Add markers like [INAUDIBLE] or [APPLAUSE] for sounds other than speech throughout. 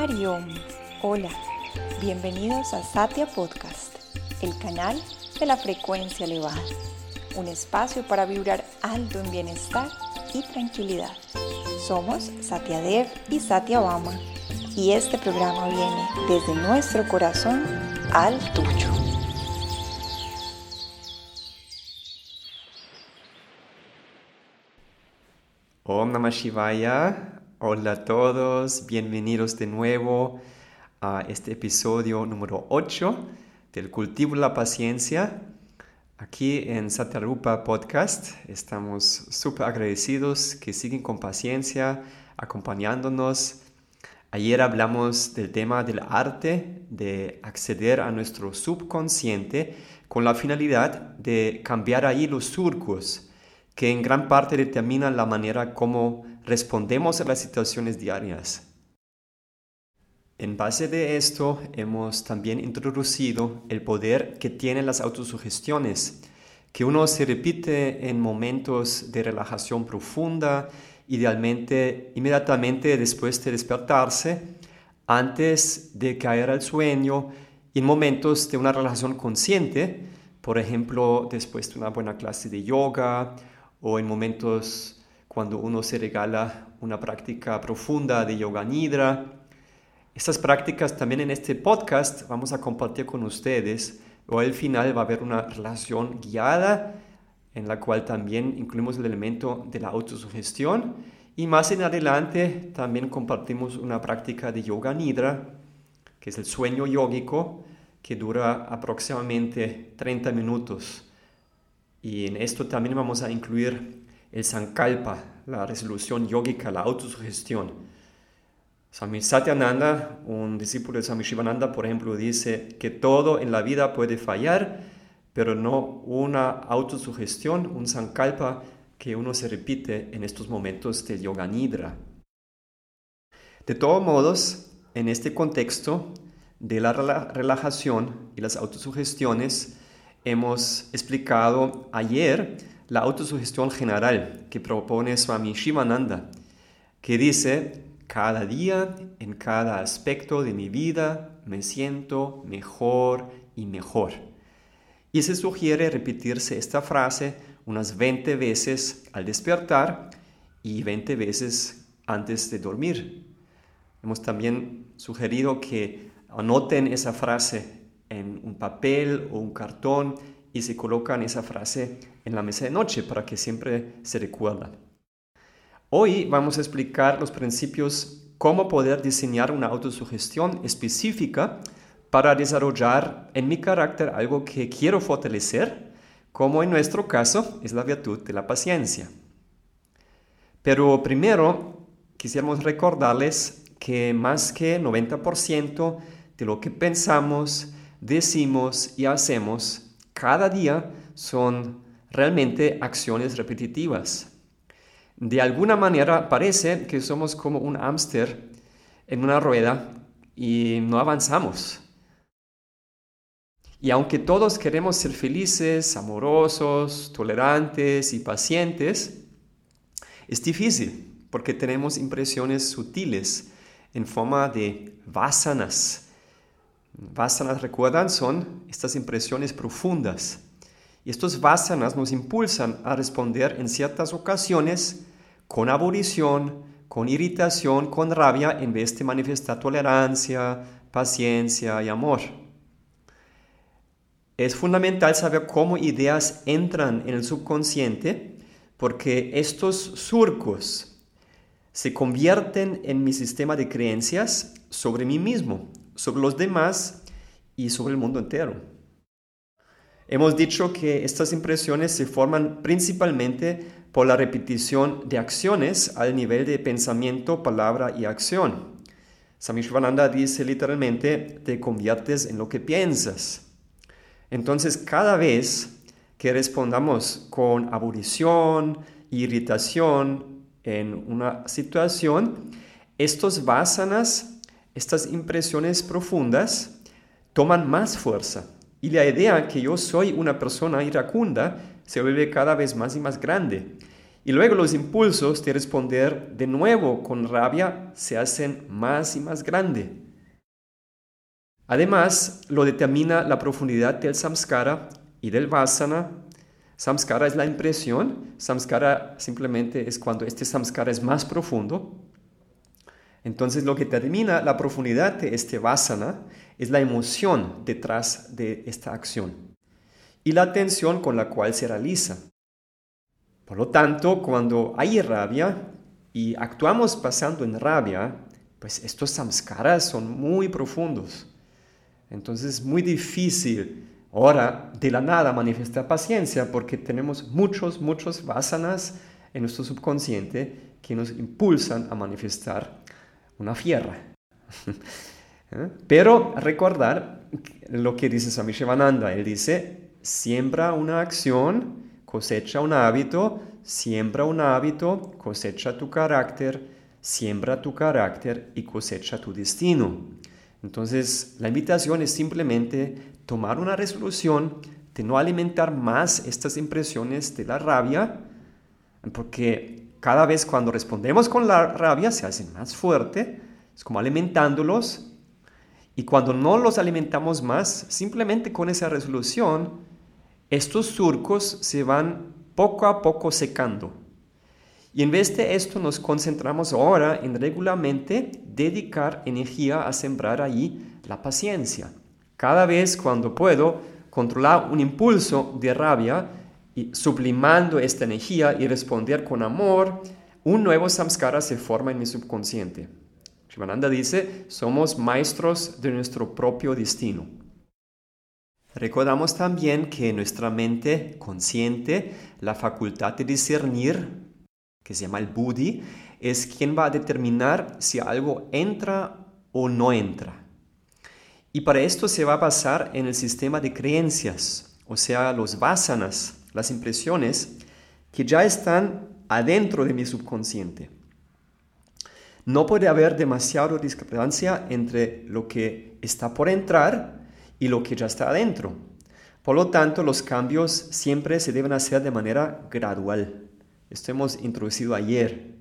Hariom, hola, bienvenidos a Satya Podcast, el canal de la frecuencia elevada, un espacio para vibrar alto en bienestar y tranquilidad. Somos Satya Dev y Satya Bama y este programa viene desde nuestro corazón al tuyo. Om Namah Shivaya, Hola a todos, bienvenidos de nuevo a este episodio número 8 del Cultivo de la Paciencia. Aquí en Satyarupa Podcast estamos súper agradecidos que siguen con paciencia acompañándonos. Ayer hablamos del tema del arte de acceder a nuestro subconsciente con la finalidad de cambiar ahí los surcos que en gran parte determinan la manera como respondemos a las situaciones diarias. En base de esto, hemos también introducido el poder que tienen las autosugestiones, que uno se repite en momentos de relajación profunda, idealmente inmediatamente después de despertarse, antes de caer al sueño, en momentos de una relajación consciente, por ejemplo, después de una buena clase de yoga o en momentos cuando uno se regala una práctica profunda de yoga nidra. Estas prácticas también en este podcast vamos a compartir con ustedes. O al final va a haber una relación guiada en la cual también incluimos el elemento de la autosugestión. Y más en adelante también compartimos una práctica de yoga nidra, que es el sueño yógico, que dura aproximadamente 30 minutos. Y en esto también vamos a incluir el sankalpa, la resolución yógica, la autosugestión. Swami Satyananda, un discípulo de Swami Shivananda, por ejemplo, dice que todo en la vida puede fallar, pero no una autosugestión, un sankalpa que uno se repite en estos momentos de yoga nidra. De todos modos, en este contexto de la relajación y las autosugestiones, hemos explicado ayer la autosugestión general que propone Swami Shivananda, que dice, cada día, en cada aspecto de mi vida, me siento mejor y mejor. Y se sugiere repetirse esta frase unas 20 veces al despertar y 20 veces antes de dormir. Hemos también sugerido que anoten esa frase en un papel o un cartón y se colocan esa frase en la mesa de noche para que siempre se recuerdan. Hoy vamos a explicar los principios cómo poder diseñar una autosugestión específica para desarrollar en mi carácter algo que quiero fortalecer, como en nuestro caso es la virtud de la paciencia. Pero primero quisiéramos recordarles que más que 90% de lo que pensamos, decimos y hacemos cada día son realmente acciones repetitivas. De alguna manera parece que somos como un hámster en una rueda y no avanzamos. Y aunque todos queremos ser felices, amorosos, tolerantes y pacientes, es difícil porque tenemos impresiones sutiles en forma de vasanas, Vasanas, recuerdan, son estas impresiones profundas. Y estos vasanas nos impulsan a responder en ciertas ocasiones con abolición, con irritación, con rabia, en vez de manifestar tolerancia, paciencia y amor. Es fundamental saber cómo ideas entran en el subconsciente porque estos surcos se convierten en mi sistema de creencias sobre mí mismo sobre los demás y sobre el mundo entero. Hemos dicho que estas impresiones se forman principalmente por la repetición de acciones al nivel de pensamiento, palabra y acción. Swami dice literalmente, te conviertes en lo que piensas. Entonces, cada vez que respondamos con abolición, irritación en una situación, estos vasanas estas impresiones profundas toman más fuerza y la idea que yo soy una persona iracunda se vuelve cada vez más y más grande. Y luego los impulsos de responder de nuevo con rabia se hacen más y más grandes. Además, lo determina la profundidad del samskara y del vasana. Samskara es la impresión, samskara simplemente es cuando este samskara es más profundo. Entonces lo que determina la profundidad de este vasana es la emoción detrás de esta acción y la atención con la cual se realiza. Por lo tanto, cuando hay rabia y actuamos pasando en rabia, pues estos samskaras son muy profundos. Entonces es muy difícil ahora de la nada manifestar paciencia porque tenemos muchos, muchos vasanas en nuestro subconsciente que nos impulsan a manifestar una fierra. [LAUGHS] ¿Eh? Pero recordar lo que dice Swami Shivananda, él dice, siembra una acción, cosecha un hábito, siembra un hábito, cosecha tu carácter, siembra tu carácter y cosecha tu destino. Entonces, la invitación es simplemente tomar una resolución de no alimentar más estas impresiones de la rabia, porque cada vez cuando respondemos con la rabia se hacen más fuerte, es como alimentándolos, y cuando no los alimentamos más, simplemente con esa resolución, estos surcos se van poco a poco secando. Y en vez de esto nos concentramos ahora en regularmente dedicar energía a sembrar ahí la paciencia. Cada vez cuando puedo controlar un impulso de rabia y sublimando esta energía y responder con amor, un nuevo samskara se forma en mi subconsciente. Shivananda dice, somos maestros de nuestro propio destino. Recordamos también que nuestra mente consciente, la facultad de discernir, que se llama el buddhi, es quien va a determinar si algo entra o no entra. Y para esto se va a basar en el sistema de creencias, o sea, los vasanas, las impresiones que ya están adentro de mi subconsciente. No puede haber demasiada discrepancia entre lo que está por entrar y lo que ya está adentro. Por lo tanto, los cambios siempre se deben hacer de manera gradual. Esto hemos introducido ayer.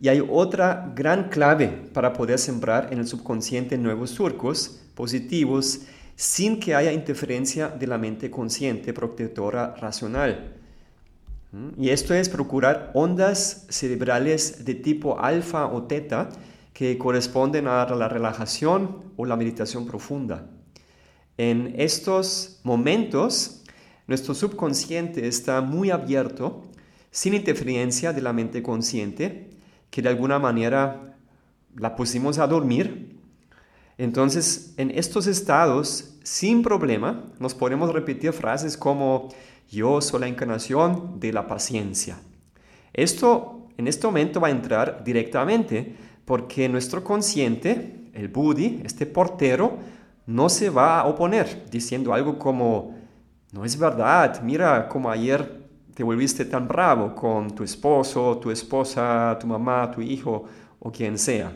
Y hay otra gran clave para poder sembrar en el subconsciente nuevos surcos positivos sin que haya interferencia de la mente consciente protectora racional. ¿Mm? Y esto es procurar ondas cerebrales de tipo alfa o teta que corresponden a la relajación o la meditación profunda. En estos momentos, nuestro subconsciente está muy abierto sin interferencia de la mente consciente, que de alguna manera la pusimos a dormir. Entonces, en estos estados, sin problema, nos podemos repetir frases como yo soy la encarnación de la paciencia. Esto en este momento va a entrar directamente porque nuestro consciente, el Buddhi, este portero, no se va a oponer diciendo algo como, no es verdad, mira como ayer te volviste tan bravo con tu esposo, tu esposa, tu mamá, tu hijo o quien sea.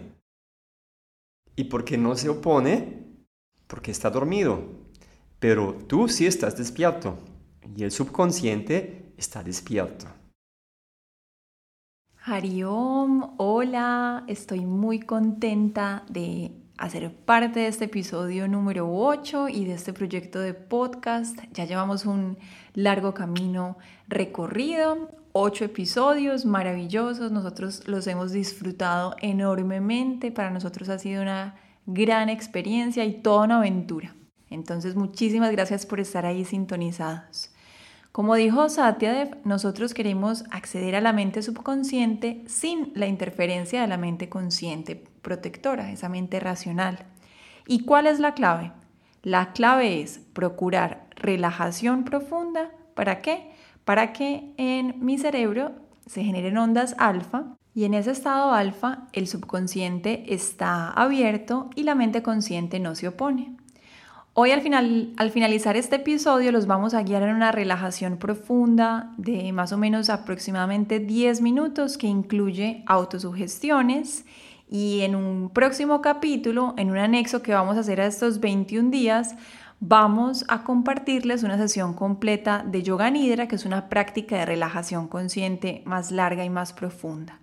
¿Y por qué no se opone? Porque está dormido. Pero tú sí estás despierto y el subconsciente está despierto. Hariom, hola, estoy muy contenta de hacer parte de este episodio número 8 y de este proyecto de podcast. Ya llevamos un largo camino recorrido, ocho episodios maravillosos, nosotros los hemos disfrutado enormemente, para nosotros ha sido una gran experiencia y toda una aventura. Entonces, muchísimas gracias por estar ahí sintonizados. Como dijo Satyadev, nosotros queremos acceder a la mente subconsciente sin la interferencia de la mente consciente protectora, esa mente racional. ¿Y cuál es la clave? La clave es procurar relajación profunda. ¿Para qué? Para que en mi cerebro se generen ondas alfa y en ese estado alfa el subconsciente está abierto y la mente consciente no se opone. Hoy al, final, al finalizar este episodio los vamos a guiar en una relajación profunda de más o menos aproximadamente 10 minutos que incluye autosugestiones y en un próximo capítulo, en un anexo que vamos a hacer a estos 21 días, vamos a compartirles una sesión completa de yoga nidra, que es una práctica de relajación consciente más larga y más profunda.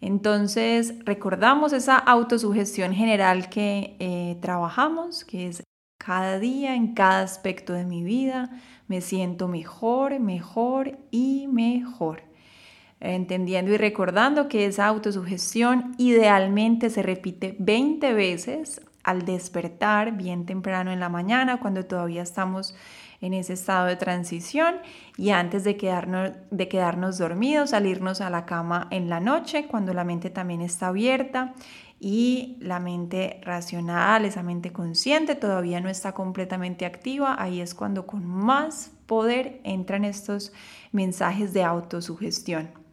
Entonces, recordamos esa autosugestión general que eh, trabajamos, que es cada día, en cada aspecto de mi vida, me siento mejor, mejor y mejor. Entendiendo y recordando que esa autosugestión idealmente se repite 20 veces al despertar bien temprano en la mañana, cuando todavía estamos en ese estado de transición y antes de quedarnos, de quedarnos dormidos, salirnos a la cama en la noche, cuando la mente también está abierta y la mente racional, esa mente consciente todavía no está completamente activa, ahí es cuando con más poder entran estos mensajes de autosugestión.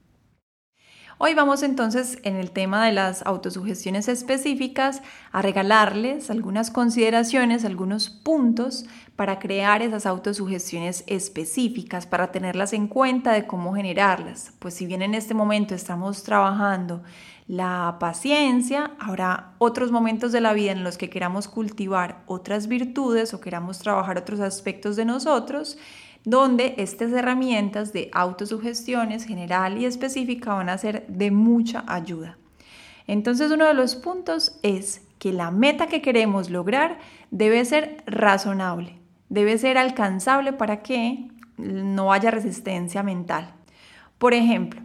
Hoy vamos entonces en el tema de las autosugestiones específicas a regalarles algunas consideraciones, algunos puntos para crear esas autosugestiones específicas, para tenerlas en cuenta de cómo generarlas. Pues si bien en este momento estamos trabajando la paciencia, habrá otros momentos de la vida en los que queramos cultivar otras virtudes o queramos trabajar otros aspectos de nosotros donde estas herramientas de autosugestiones general y específica van a ser de mucha ayuda. Entonces uno de los puntos es que la meta que queremos lograr debe ser razonable, debe ser alcanzable para que no haya resistencia mental. Por ejemplo,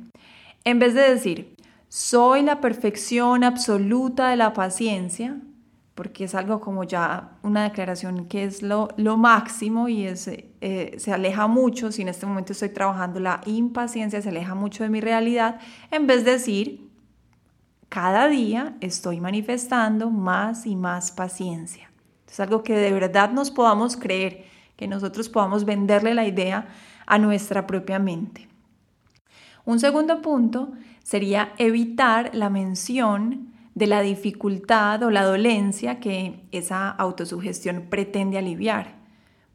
en vez de decir, soy la perfección absoluta de la paciencia, porque es algo como ya una declaración que es lo, máximo y eh, se aleja mucho, si en este momento estoy trabajando la impaciencia, se aleja mucho de mi realidad, en vez de decir, cada día estoy manifestando más y más paciencia. Es algo que de verdad nos podamos creer, que nosotros podamos venderle la idea a nuestra propia mente. Un segundo punto sería evitar la mención de la dificultad o la dolencia que esa autosugestión pretende aliviar.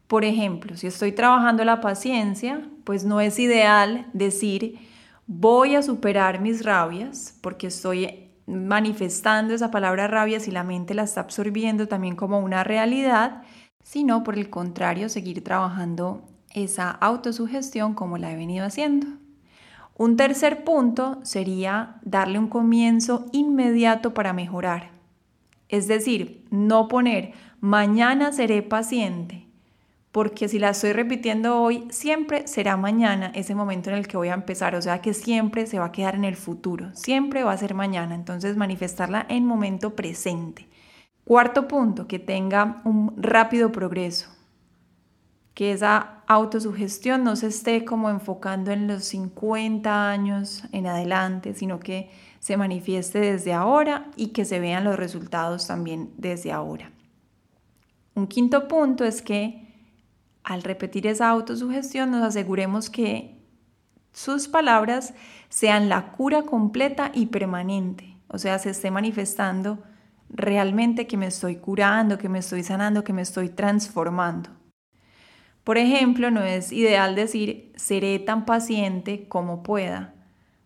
Por ejemplo, si estoy trabajando la paciencia, pues no es ideal decir voy a superar mis rabias porque estoy manifestando esa palabra rabia si la mente la está absorbiendo también como una realidad, sino por el contrario seguir trabajando esa autosugestión como la he venido haciendo. Un tercer punto sería darle un comienzo inmediato para mejorar. Es decir, no poner mañana seré paciente, porque si la estoy repitiendo hoy, siempre será mañana ese momento en el que voy a empezar, o sea que siempre se va a quedar en el futuro, siempre va a ser mañana, entonces manifestarla en momento presente. Cuarto punto, que tenga un rápido progreso que esa autosugestión no se esté como enfocando en los 50 años en adelante, sino que se manifieste desde ahora y que se vean los resultados también desde ahora. Un quinto punto es que al repetir esa autosugestión nos aseguremos que sus palabras sean la cura completa y permanente, o sea, se esté manifestando realmente que me estoy curando, que me estoy sanando, que me estoy transformando. Por ejemplo, no es ideal decir seré tan paciente como pueda,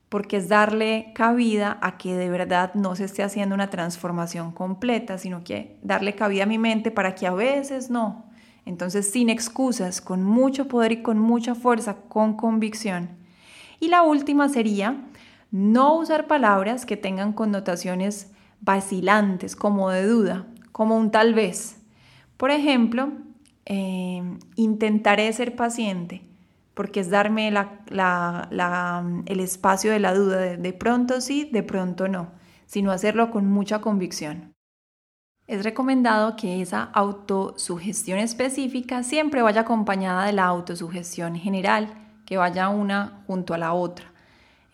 porque es darle cabida a que de verdad no se esté haciendo una transformación completa, sino que darle cabida a mi mente para que a veces no. Entonces, sin excusas, con mucho poder y con mucha fuerza, con convicción. Y la última sería no usar palabras que tengan connotaciones vacilantes, como de duda, como un tal vez. Por ejemplo, Em, intentaré ser paciente, porque es darme el espacio de la duda, de, de pronto sí, de pronto no, sino hacerlo con mucha convicción. Es recomendado que esa autosugestión específica siempre vaya acompañada de la autosugestión general, que vaya una junto a la otra.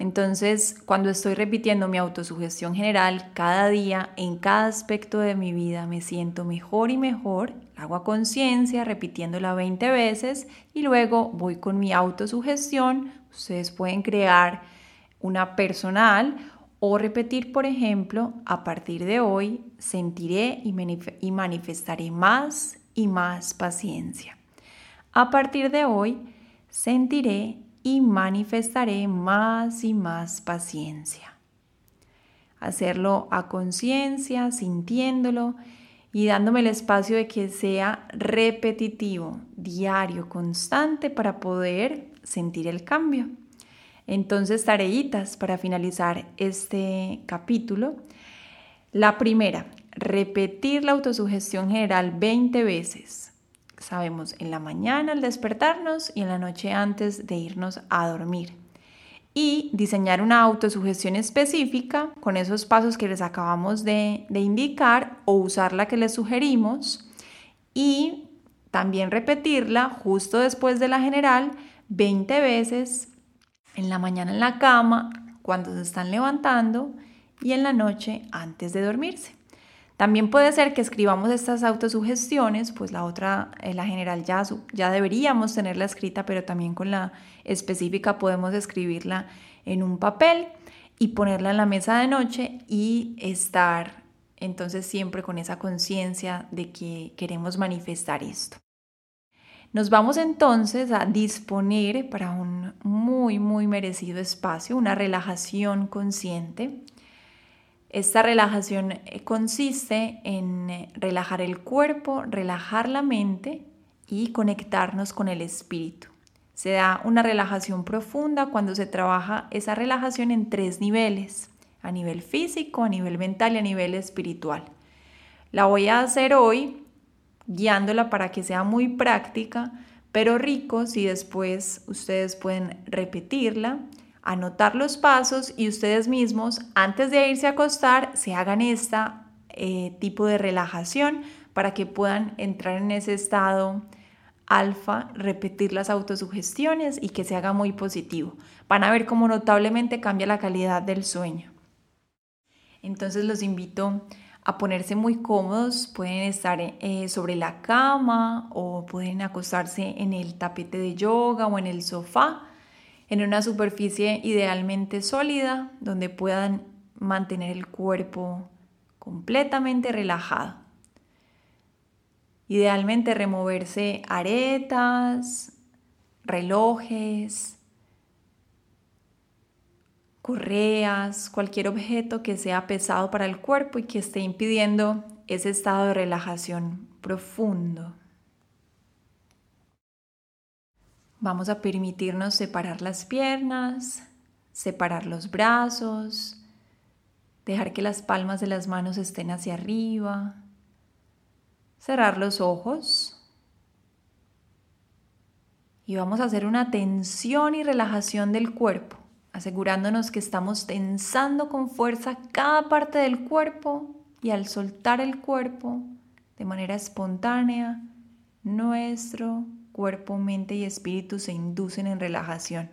Entonces, cuando estoy repitiendo mi autosugestión general cada día, en cada aspecto de mi vida, me siento mejor y mejor, hago conciencia repitiéndola 20 veces y luego voy con mi autosugestión. Ustedes pueden crear una personal o repetir, por ejemplo, a partir de hoy sentiré y manifestaré más y más paciencia. A partir de hoy sentiré y manifestaré más y más paciencia. Hacerlo a conciencia, sintiéndolo y dándome el espacio de que sea repetitivo, diario, constante para poder sentir el cambio. Entonces, tareitas para finalizar este capítulo. La primera, repetir la autosugestión general 20 veces. Sabemos, en la mañana al despertarnos y en la noche antes de irnos a dormir. Y diseñar una autosugestión específica con esos pasos que les acabamos de, de indicar o usar la que les sugerimos. Y también repetirla justo después de la general 20 veces en la mañana en la cama, cuando se están levantando y en la noche antes de dormirse. También puede ser que escribamos estas autosugestiones, pues la otra, eh, la general ya, ya deberíamos tenerla escrita, pero también con la específica podemos escribirla en un papel y ponerla en la mesa de noche y estar entonces siempre con esa conciencia de que queremos manifestar esto. Nos vamos entonces a disponer para un muy, muy merecido espacio, una relajación consciente. Esta relajación eh, consiste en eh, relajar el cuerpo, relajar la mente y conectarnos con el espíritu. Se da una relajación profunda cuando se trabaja esa relajación en tres niveles, a nivel físico, a nivel mental y a nivel espiritual. La voy a hacer hoy guiándola para que sea muy práctica, pero rico si después ustedes pueden repetirla, anotar los pasos y ustedes mismos antes de irse a acostar se hagan esta eh, tipo de relajación para que puedan entrar en ese estado alfa, repetir las autosugestiones y que se haga muy positivo. Van a ver cómo notablemente cambia la calidad del sueño. Entonces los invito a ponerse muy cómodos, pueden estar eh, sobre la cama o pueden acostarse en el tapete de yoga o en el sofá, en una superficie idealmente sólida donde puedan mantener el cuerpo completamente relajado. Idealmente removerse aretas, relojes, correas, cualquier objeto que sea pesado para el cuerpo y que esté impidiendo ese estado de relajación profundo. Vamos a permitirnos separar las piernas, separar los brazos, dejar que las palmas de las manos estén hacia arriba, cerrar los ojos. Y vamos a hacer una tensión y relajación del cuerpo asegurándonos que estamos tensando con fuerza cada parte del cuerpo y al soltar el cuerpo de manera espontánea, nuestro cuerpo, mente y espíritu se inducen en relajación.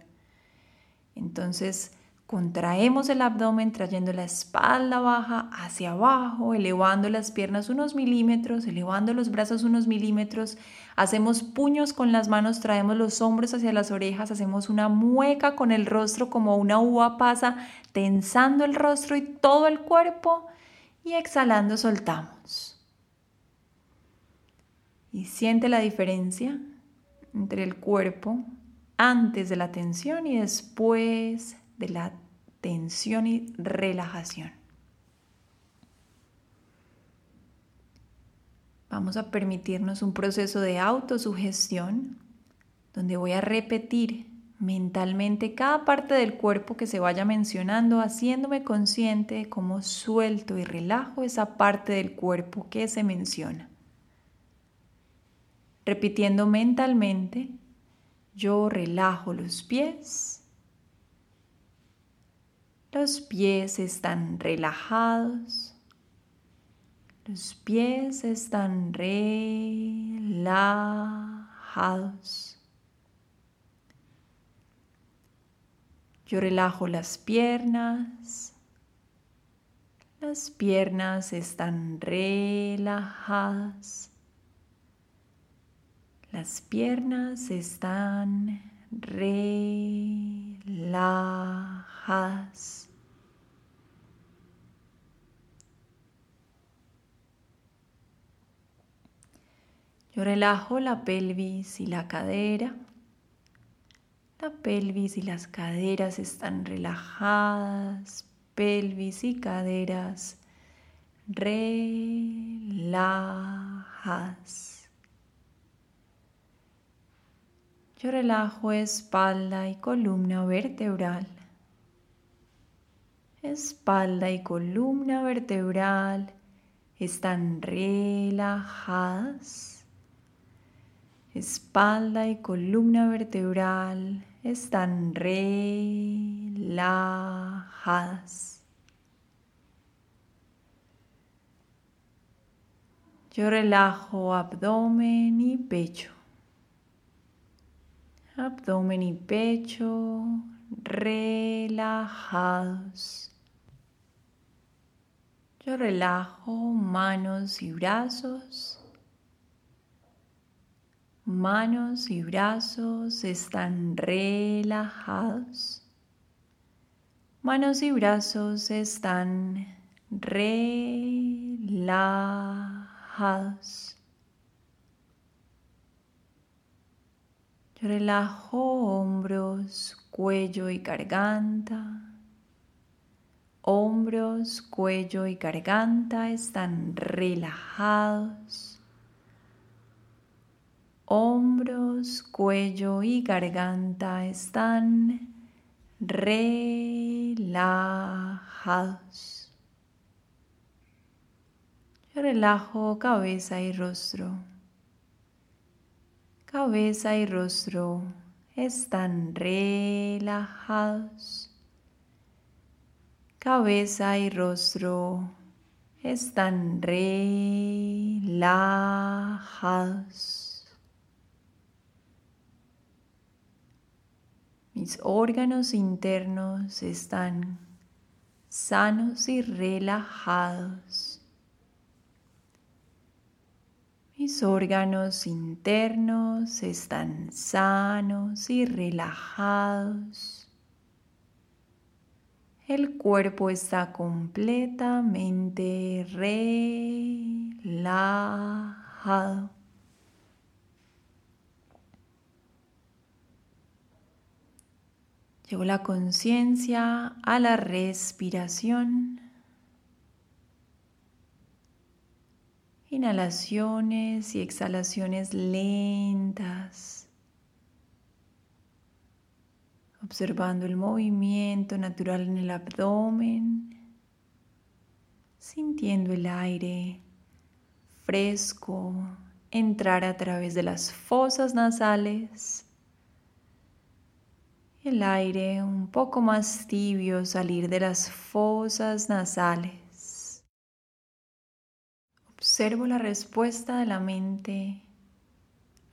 Entonces, Contraemos el abdomen trayendo la espalda baja hacia abajo, elevando las piernas unos milímetros, elevando los brazos unos milímetros. Hacemos puños con las manos, traemos los hombros hacia las orejas, hacemos una mueca con el rostro como una uva pasa, tensando el rostro y todo el cuerpo y exhalando soltamos. Y siente la diferencia entre el cuerpo antes de la tensión y después de la tensión y relajación. Vamos a permitirnos un proceso de autosugestión donde voy a repetir mentalmente cada parte del cuerpo que se vaya mencionando, haciéndome consciente de cómo suelto y relajo esa parte del cuerpo que se menciona. Repitiendo mentalmente, yo relajo los pies, los pies están relajados. Los pies están relajados. Yo relajo las piernas. Las piernas están relajadas. Las piernas están relajadas. Yo relajo la pelvis y la cadera. La pelvis y las caderas están relajadas. Pelvis y caderas relajas. Yo relajo espalda y columna vertebral. Espalda y columna vertebral están relajadas. Espalda y columna vertebral están relajadas. Yo relajo abdomen y pecho. Abdomen y pecho relajados. Yo relajo manos y brazos. Manos y brazos están relajados. Manos y brazos están relajados. Relajo hombros, cuello y garganta. Hombros, cuello y garganta están relajados. Hombros, cuello y garganta están relajados. Relajo cabeza y rostro. Cabeza y rostro están relajados. Cabeza y rostro están relajados. Mis órganos internos están sanos y relajados. Mis órganos internos están sanos y relajados. El cuerpo está completamente relajado. Llevo la conciencia a la respiración. Inhalaciones y exhalaciones lentas. Observando el movimiento natural en el abdomen. Sintiendo el aire fresco entrar a través de las fosas nasales. El aire un poco más tibio salir de las fosas nasales. Observo la respuesta de la mente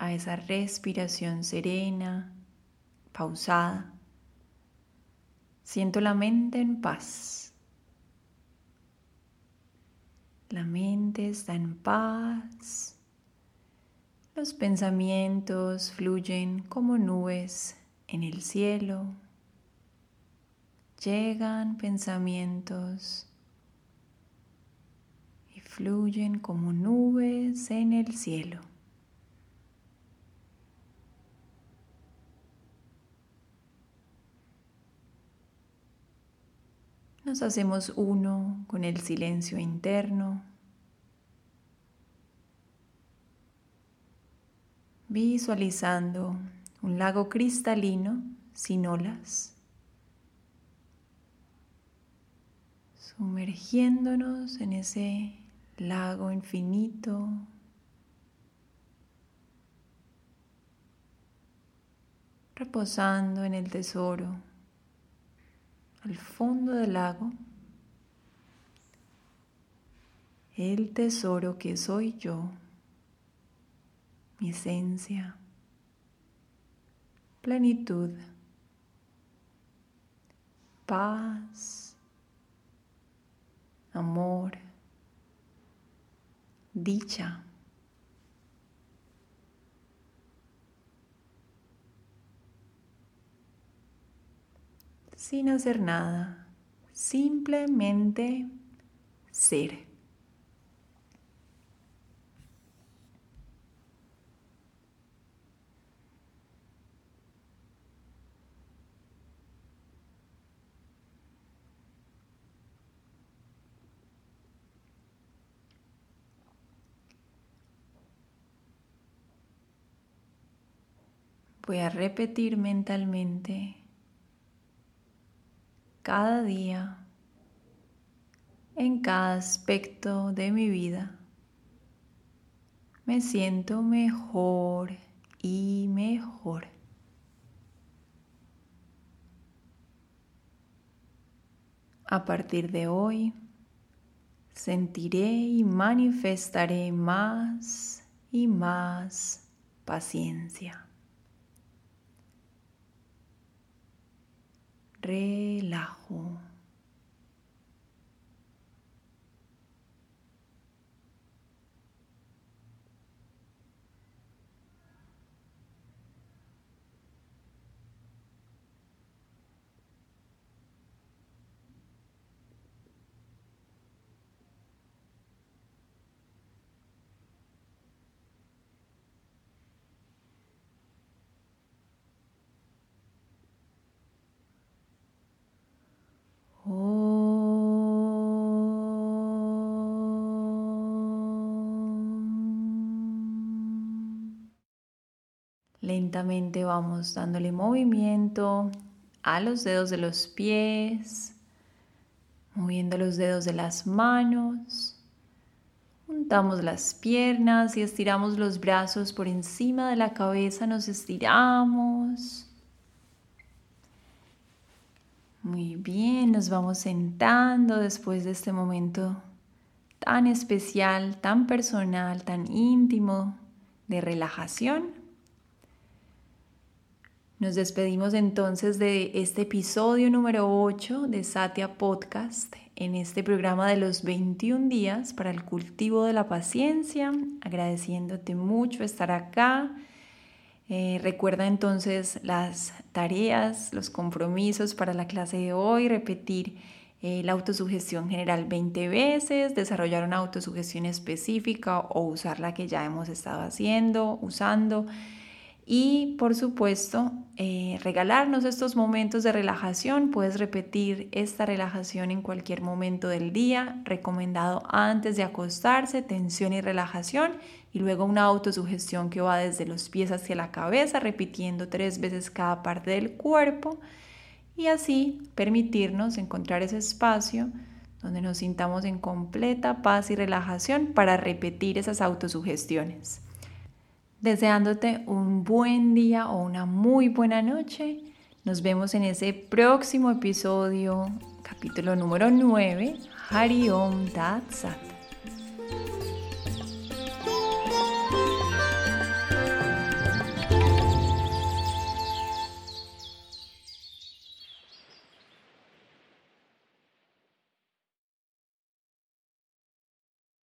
a esa respiración serena, pausada. Siento la mente en paz. La mente está en paz. Los pensamientos fluyen como nubes en el cielo. Llegan pensamientos fluyen como nubes en el cielo. Nos hacemos uno con el silencio interno. Visualizando un lago cristalino sin olas. Sumergiéndonos en ese lago infinito. Reposando en el tesoro, al fondo del lago, el tesoro que soy yo, mi esencia, plenitud, paz, amor dicha. Sin hacer nada, simplemente ser. Voy a repetir mentalmente cada día en cada aspecto de mi vida. Me siento mejor y mejor. A partir de hoy, sentiré y manifestaré más y más paciencia. Relajo. Lentamente vamos dándole movimiento a los dedos de los pies, moviendo los dedos de las manos. Juntamos las piernas y estiramos los brazos por encima de la cabeza, nos estiramos. Muy bien, nos vamos sentando después de este momento tan especial, tan personal, tan íntimo de relajación. Nos despedimos entonces de este episodio número 8 de Satya Podcast en este programa de los 21 días para el cultivo de la paciencia, agradeciéndote mucho estar acá. Eh, recuerda entonces las tareas, los compromisos para la clase de hoy, repetir eh, la autosugestión general 20 veces, desarrollar una autosugestión específica o usar la que ya hemos estado haciendo, usando y por supuesto, eh, regalarnos estos momentos de relajación. Puedes repetir esta relajación en cualquier momento del día, recomendado antes de acostarse, tensión y relajación, y luego una autosugestión que va desde los pies hacia la cabeza, repitiendo tres veces cada parte del cuerpo, y así permitirnos encontrar ese espacio donde nos sintamos en completa paz y relajación para repetir esas autosugestiones deseándote un buen día o una muy buena noche. Nos vemos en ese próximo episodio, capítulo número 9, Hari Om Tat Sat.